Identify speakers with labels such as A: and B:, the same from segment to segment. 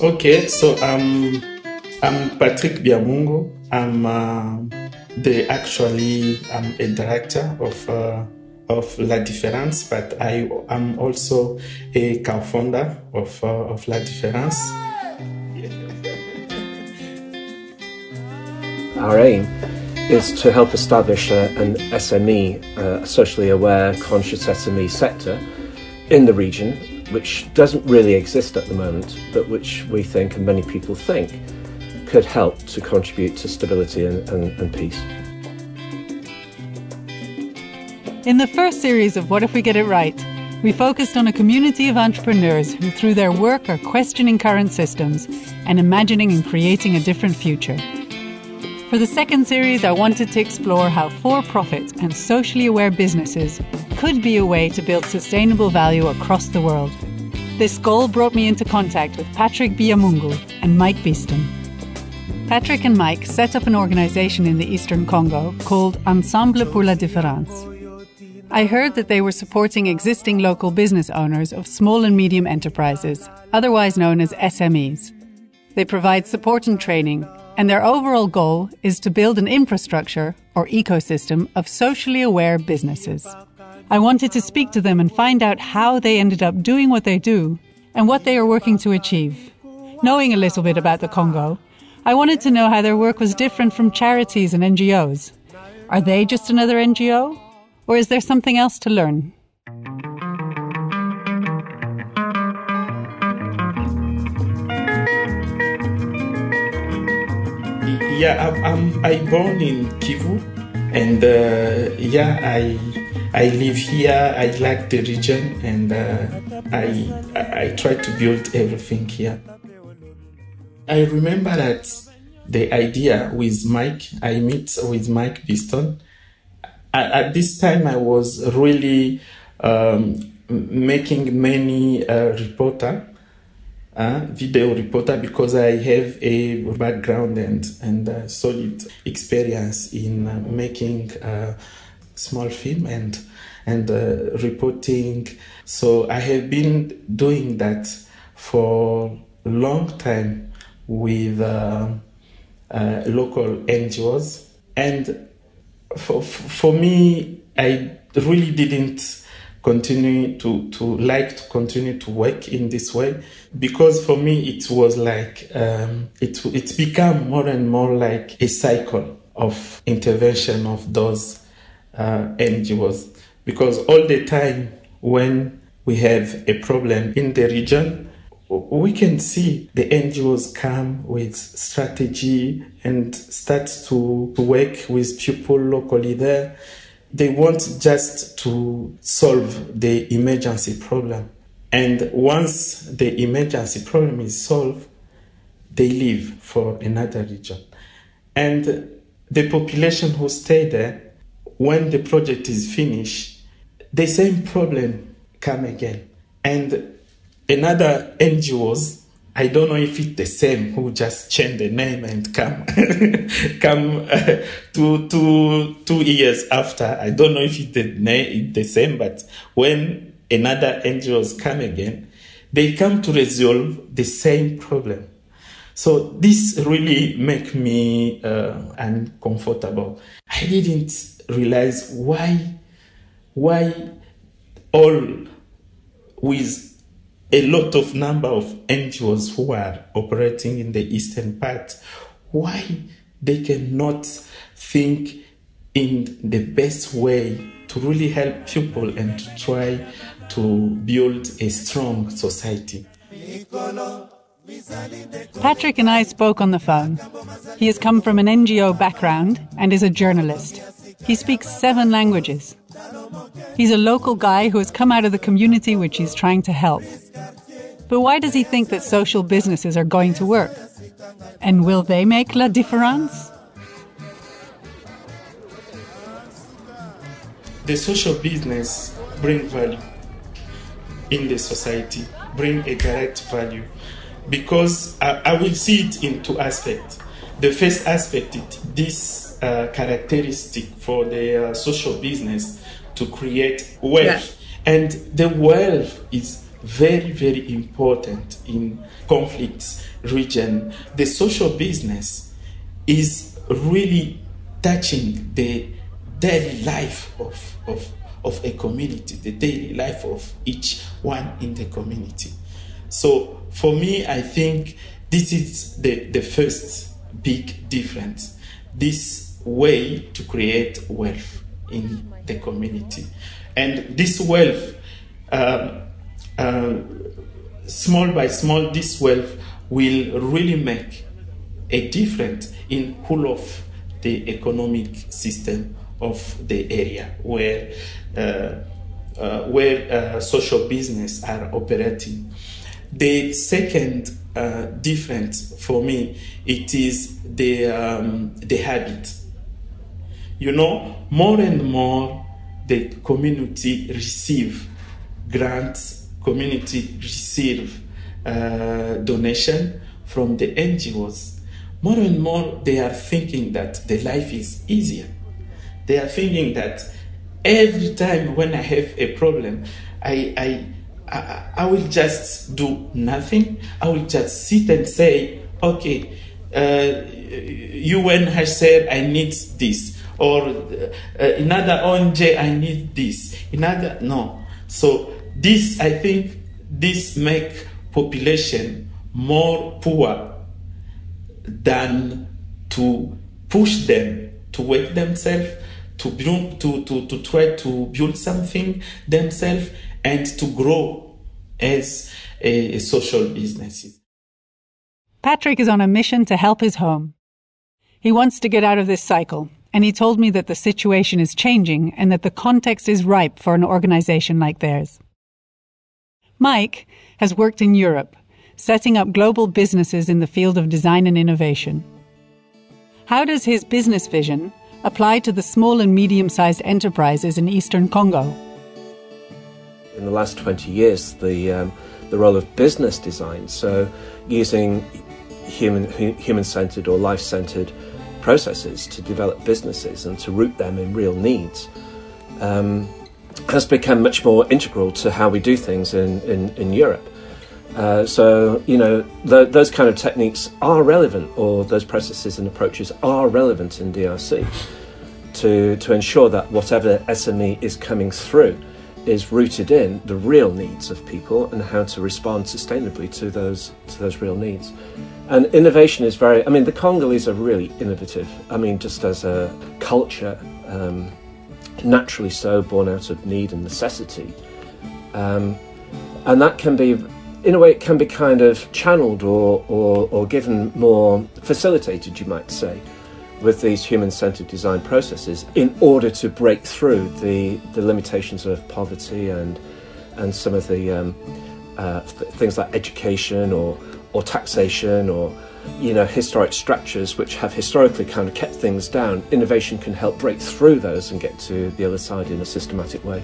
A: Okay, so um, I'm Patrick Biamungo. I'm uh, the actually I'm a director of uh, of La Différence, but I am also a co-founder of uh, of La Différence.
B: Our aim is to help establish a, an SME, uh, a socially aware, conscious SME sector in the region, which doesn't really exist at the moment, but which we think and many people think could help to contribute to stability and, and, and peace.
C: In the first series of What If We Get It Right, we focused on a community of entrepreneurs who, through their work, are questioning current systems and imagining and creating a different future. For the second series, I wanted to explore how for profit and socially aware businesses could be a way to build sustainable value across the world. This goal brought me into contact with Patrick Biamungu and Mike Beeston. Patrick and Mike set up an organization in the eastern Congo called Ensemble pour la Différence. I heard that they were supporting existing local business owners of small and medium enterprises, otherwise known as SMEs. They provide support and training, and their overall goal is to build an infrastructure or ecosystem of socially aware businesses. I wanted to speak to them and find out how they ended up doing what they do and what they are working to achieve. Knowing a little bit about the Congo, I wanted to know how their work was different from charities and NGOs. Are they just another NGO? Or is there something else to learn?
A: Yeah, I'm, I'm born in Kivu, and uh, yeah, I I live here. I like the region, and uh, I I try to build everything here. I remember that the idea with Mike. I meet with Mike Beeston at, this time I was really um, making many uh, reporter, uh, video reporter, because I have a background and and solid experience in uh, making uh, small film and and uh, reporting. So I have been doing that for a long time with local NGOs and for, for me, I really didn't continue to, to like to continue to work in this way because for me it was like um, it it's become more and more like a cycle of intervention of those uh, NGOs because all the time when we have a problem in the region we can see the NGOs come with strategy and start to work with people locally there. They want just to solve the emergency problem. And once the emergency problem is solved, they leave for another region. And the population who stay there, when the project is finished, the same problem come again. And another NGOs, I don't know if it's the same who just change the name and come come uh, two, two, two years after. I don't know if it's the, name, the same, but when another NGOs come again, they come to resolve the same problem. So this really make me uh, uncomfortable. I didn't realize why why all with a lot of number of NGOs who are operating in the eastern part, why they cannot think in the best way to really help people and to try to build a strong society.
C: Patrick and I spoke on the phone. He has come from an NGO background and is a journalist. He speaks seven languages. He's a local guy who has come out of the community which he's trying to help. But why does he think that social businesses are going to work? And will they make la différence?
A: The social business bring value in the society, bring a direct value, because I, I will see it in two aspects. The first aspect, is this uh, characteristic for the uh, social business to create wealth And the wealth is very, very important in conflicts region. The social business is really touching the daily life of, of, of a community, the daily life of each one in the community. So for me, I think this is the, the first big difference. This way to create wealth in the community. And this wealth, um, uh, small by small, this wealth will really make a difference in whole of the economic system of the area where uh, uh, where uh, social business are operating. The second uh, difference for me it is the um, the habit. You know, more and more the community receive grants, community receive uh, donation from the NGOs. More and more they are thinking that the life is easier. They are thinking that every time when I have a problem, I, I I, I will just do nothing. I will just sit and say, okay, uh, UN has said I need this, or uh, another ONG I need this. Another no. So this I think this make population more poor than to push them to wake themselves to build to, to, to try to build something themselves and to grow as a, social businesses.
C: Patrick is on a mission to help his home. He wants to get out of this cycle, and he told me that the situation is changing and that the context is ripe for an organization like theirs. Mike has worked in Europe, setting up global businesses in the field of design and innovation. How does his business vision apply to the small and medium sized enterprises in eastern Congo?
B: In the last 20 years, the, um, the role of business design, so using human, human centered or life centered processes to develop businesses and to root them in real needs, um, has become much more integral to how we do things in, in, in Europe. Uh, so, you know, those kind of techniques are relevant, or those processes and approaches are relevant in DRC to, to ensure that whatever SME is coming through is rooted in the real needs of people and how to respond sustainably to those, to those real needs. And innovation is very, I mean, the Congolese are really innovative. I mean, just as a culture, um, naturally so, born out of need and necessity. Um, and that can be in a way, it can be kind of channeled or, or, or given more facilitated, you might say, with these human centered design processes in order to break through the, the limitations of poverty and, and some of the um, uh, th- things like education or, or taxation or you know historic structures which have historically kind of kept things down innovation can help break through those and get to the other side in a systematic way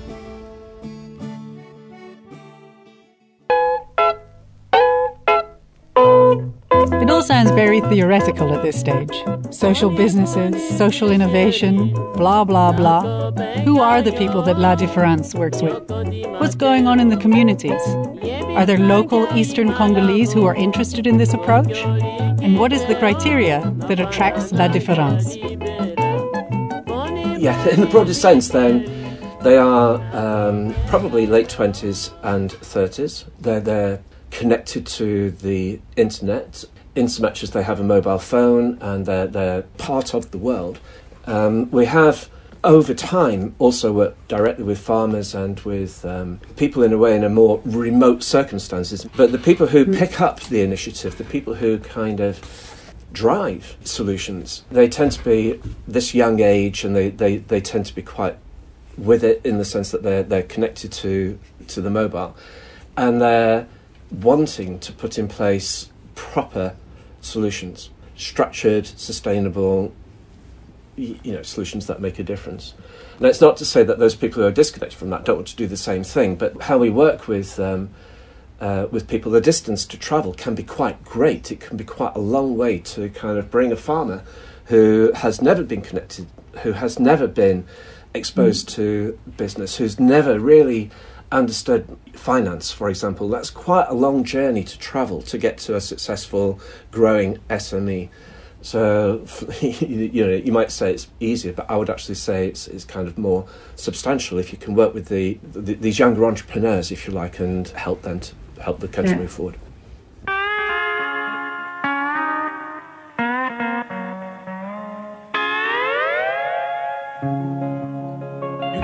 C: very theoretical at this stage. Social businesses, social innovation, blah, blah, blah. Who are the people that La Difference works with? What's going on in the communities? Are there local Eastern Congolese who are interested in this approach? And what is the criteria that attracts La Difference?
B: Yeah, in the broadest sense, then, they are um, probably late 20s and 30s. They're, they're connected to the internet in so much as they have a mobile phone and they're, they're part of the world. Um, we have over time also worked directly with farmers and with um, people in a way in a more remote circumstances. But the people who pick up the initiative, the people who kind of drive solutions, they tend to be this young age and they, they, they tend to be quite with it in the sense that they're, they're connected to, to the mobile. And they're wanting to put in place proper solutions, structured, sustainable, you know, solutions that make a difference. Now, it's not to say that those people who are disconnected from that don't want to do the same thing, but how we work with um, uh, with people, the distance to travel can be quite great. It can be quite a long way to kind of bring a farmer who has never been connected, who has never been exposed mm. to business, who's never really understood finance, for example, that's quite a long journey to travel to get to a successful, growing SME. So, you know, you might say it's easier, but I would actually say it's, it's kind of more substantial if you can work with the, the these younger entrepreneurs, if you like, and help them to help the country yeah. move forward.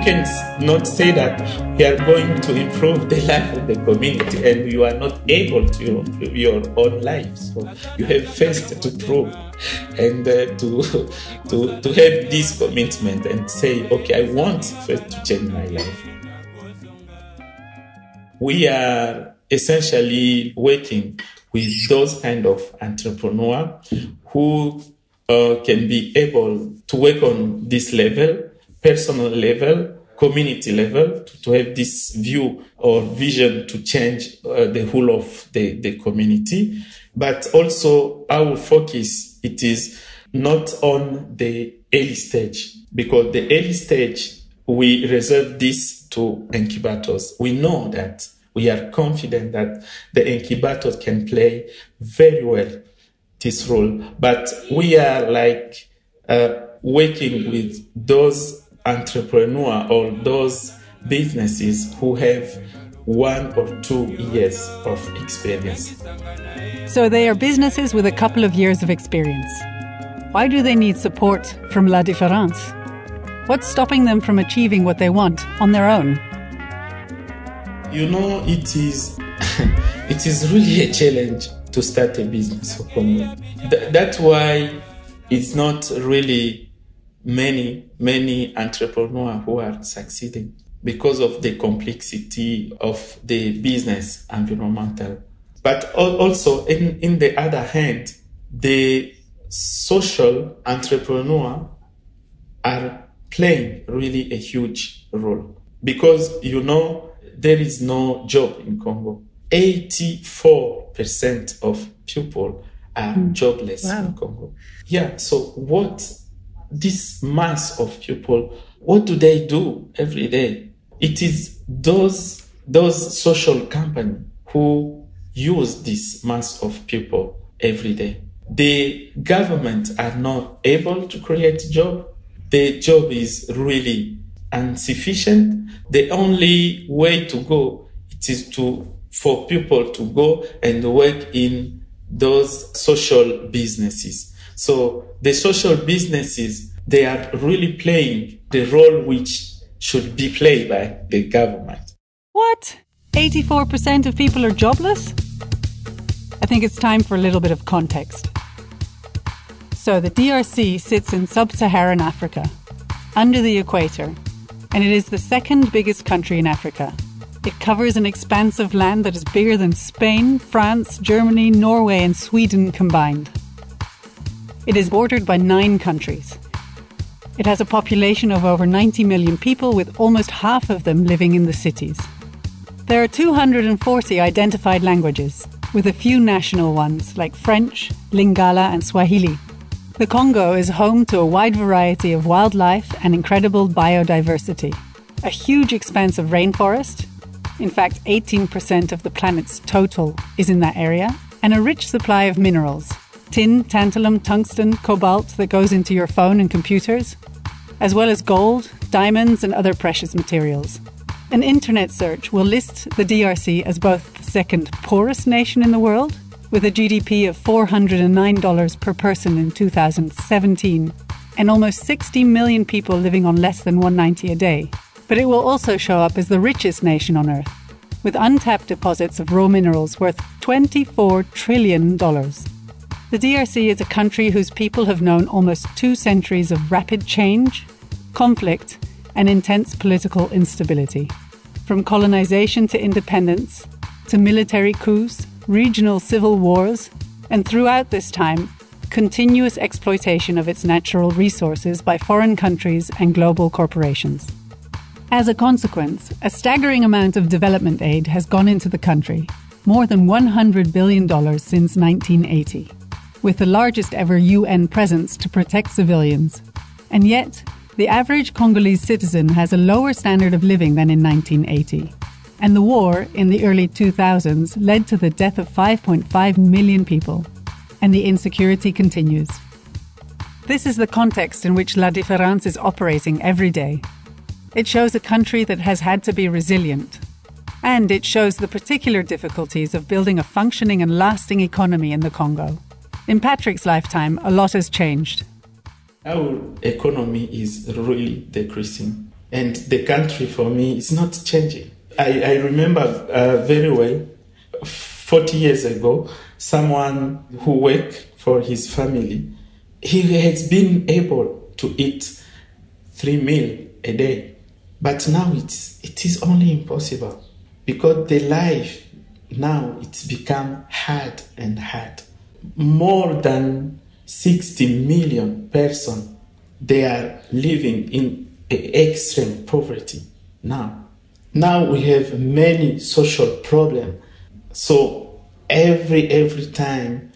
A: Can not say that you are going to improve the life of the community and you are not able to improve your own life. So you have first to prove and uh, to, to, to have this commitment and say, okay, I want first to change my life. We are essentially working with those kind of entrepreneur who uh, can be able to work on this level personal level, community level, to, to have this view or vision to change uh, the whole of the, the community. But also our focus, it is not on the early stage, because the early stage, we reserve this to incubators. We know that we are confident that the incubators can play very well this role, but we are like uh, working with those entrepreneur or those businesses who have one or two years of experience.
C: So they are businesses with a couple of years of experience. Why do they need support from La Différence? What's stopping them from achieving what they want on their own?
A: You know, it is it is really a challenge to start a business for. Th- that's why it's not really many, many entrepreneurs who are succeeding because of the complexity of the business environmental. But also, in, in the other hand, the social entrepreneur are playing really a huge role because you know there is no job in Congo. 84% of people are mm. jobless wow. in Congo. Yeah, so what this mass of people, what do they do every day? It is those those social companies who use this mass of people every day. The government are not able to create job. The job is really insufficient. The only way to go it is to for people to go and work in those social businesses. So the social businesses, they are really playing the role which should be played by the government.
C: What? 84% of people are jobless? I think it's time for a little bit of context. So, the DRC sits in sub Saharan Africa, under the equator, and it is the second biggest country in Africa. It covers an expanse of land that is bigger than Spain, France, Germany, Norway, and Sweden combined. It is bordered by nine countries. It has a population of over 90 million people, with almost half of them living in the cities. There are 240 identified languages, with a few national ones like French, Lingala, and Swahili. The Congo is home to a wide variety of wildlife and incredible biodiversity. A huge expanse of rainforest, in fact, 18% of the planet's total is in that area, and a rich supply of minerals, tin, tantalum, tungsten, cobalt that goes into your phone and computers, as well as gold, diamonds, and other precious materials. An internet search will list the DRC as both the second poorest nation in the world, with a GDP of $409 per person in 2017, and almost 60 million people living on less than 190 a day. But it will also show up as the richest nation on earth, with untapped deposits of raw minerals worth $24 trillion. The DRC is a country whose people have known almost two centuries of rapid change, conflict, and intense political instability. From colonization to independence, to military coups, regional civil wars, and throughout this time, continuous exploitation of its natural resources by foreign countries and global corporations. As a consequence, a staggering amount of development aid has gone into the country, more than $100 billion since 1980 with the largest ever UN presence to protect civilians. And yet, the average Congolese citizen has a lower standard of living than in 1980. And the war in the early 2000s led to the death of 5.5 million people. And the insecurity continues. This is the context in which La Différence is operating every day. It shows a country that has had to be resilient. And it shows the particular difficulties of building a functioning and lasting economy in the Congo. In Patrick's lifetime, a lot has changed.
A: Our economy is really decreasing, and the country for me is not changing. I, I remember uh, very well 40 years ago, someone who worked for his family, he has been able to eat three meals a day. But now it's, it is only impossible because the life now it's become hard and hard. More than 60 million person they are living in extreme poverty now. Now we have many social problems. So every every time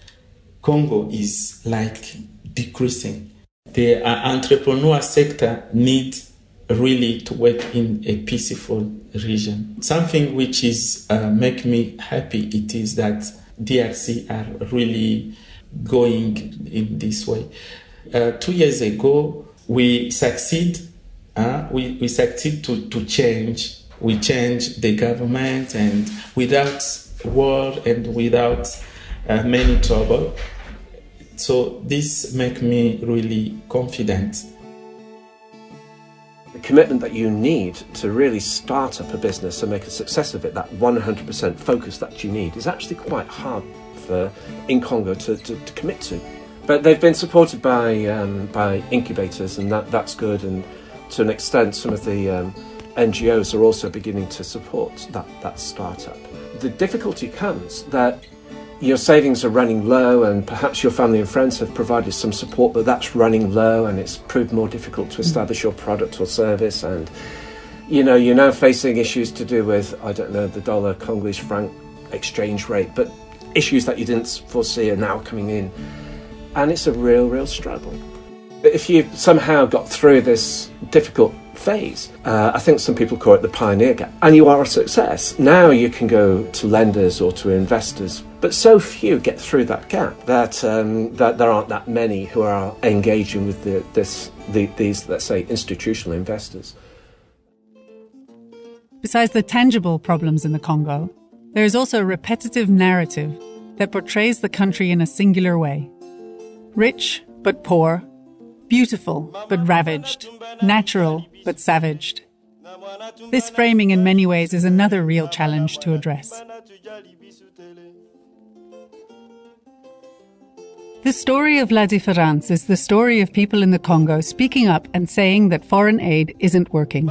A: Congo is like decreasing. The uh, entrepreneur sector needs really to work in a peaceful region. Something which is uh, make me happy it is that DRC are really going in this way. Uh, two years ago, we succeed. Uh, we, we succeed to, to change. We change the government, and without war and without uh, many trouble. So this make me really confident.
B: The commitment that you need to really start up a business and make a success of it, that 100% focus that you need, is actually quite hard for in Congo to, to, to commit to. But they've been supported by um, by incubators, and that, that's good. And to an extent, some of the um, NGOs are also beginning to support that, that startup. The difficulty comes that your savings are running low, and perhaps your family and friends have provided some support, but that's running low, and it's proved more difficult to hmm. establish your product or service. And you know, you're now facing issues to do with I don't know the dollar Congolese franc exchange rate, but issues that you didn't foresee are now coming in, and it's a real, real struggle. But If you somehow got through this difficult phase, uh, I think some people call it the pioneer gap, and you are a success. Now you can go to lenders or to investors, but so few get through that gap that um, that there aren't that many who are engaging with the, this the, these let's say institutional investors.
C: Besides the tangible problems in the Congo, there is also a repetitive narrative that portrays the country in a singular way. Rich but poor, beautiful but ravaged, natural but savaged. This framing in many ways is another real challenge to address. The story of La Différence is the story of people in the Congo speaking up and saying that foreign aid isn't working.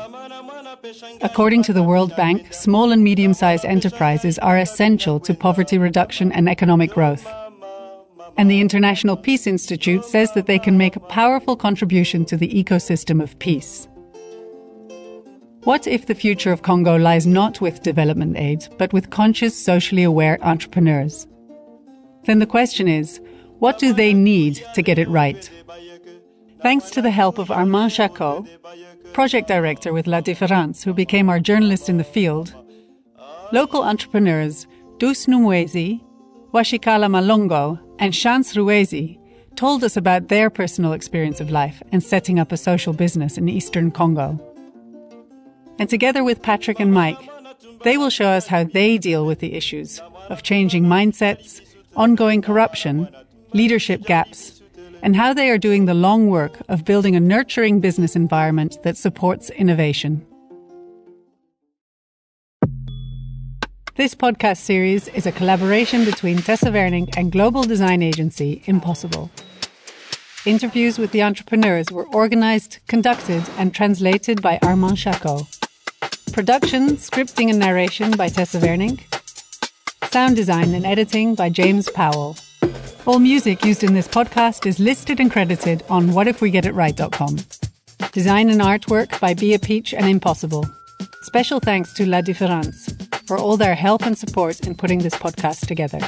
C: According to the World Bank, small and medium sized enterprises are essential to poverty reduction and economic growth. And the International Peace Institute says that they can make a powerful contribution to the ecosystem of peace. What if the future of Congo lies not with development aid, but with conscious, socially aware entrepreneurs? Then the question is what do they need to get it right? Thanks to the help of Armand Chacot, project director with La Différence, who became our journalist in the field, local entrepreneurs Dus Numwezi, Washikala Malongo, and Chance Ruezi told us about their personal experience of life and setting up a social business in eastern Congo. And together with Patrick and Mike, they will show us how they deal with the issues of changing mindsets, ongoing corruption, leadership gaps, and how they are doing the long work of building a nurturing business environment that supports innovation. This podcast series is a collaboration between Tessa Werning and global design agency Impossible. Interviews with the entrepreneurs were organized, conducted, and translated by Armand Chacot. Production, scripting, and narration by Tessa Werning. Sound design and editing by James Powell. All music used in this podcast is listed and credited on whatifwegetitright.com. Design and artwork by Bia Peach and Impossible. Special thanks to La Différence for all their help and support in putting this podcast together.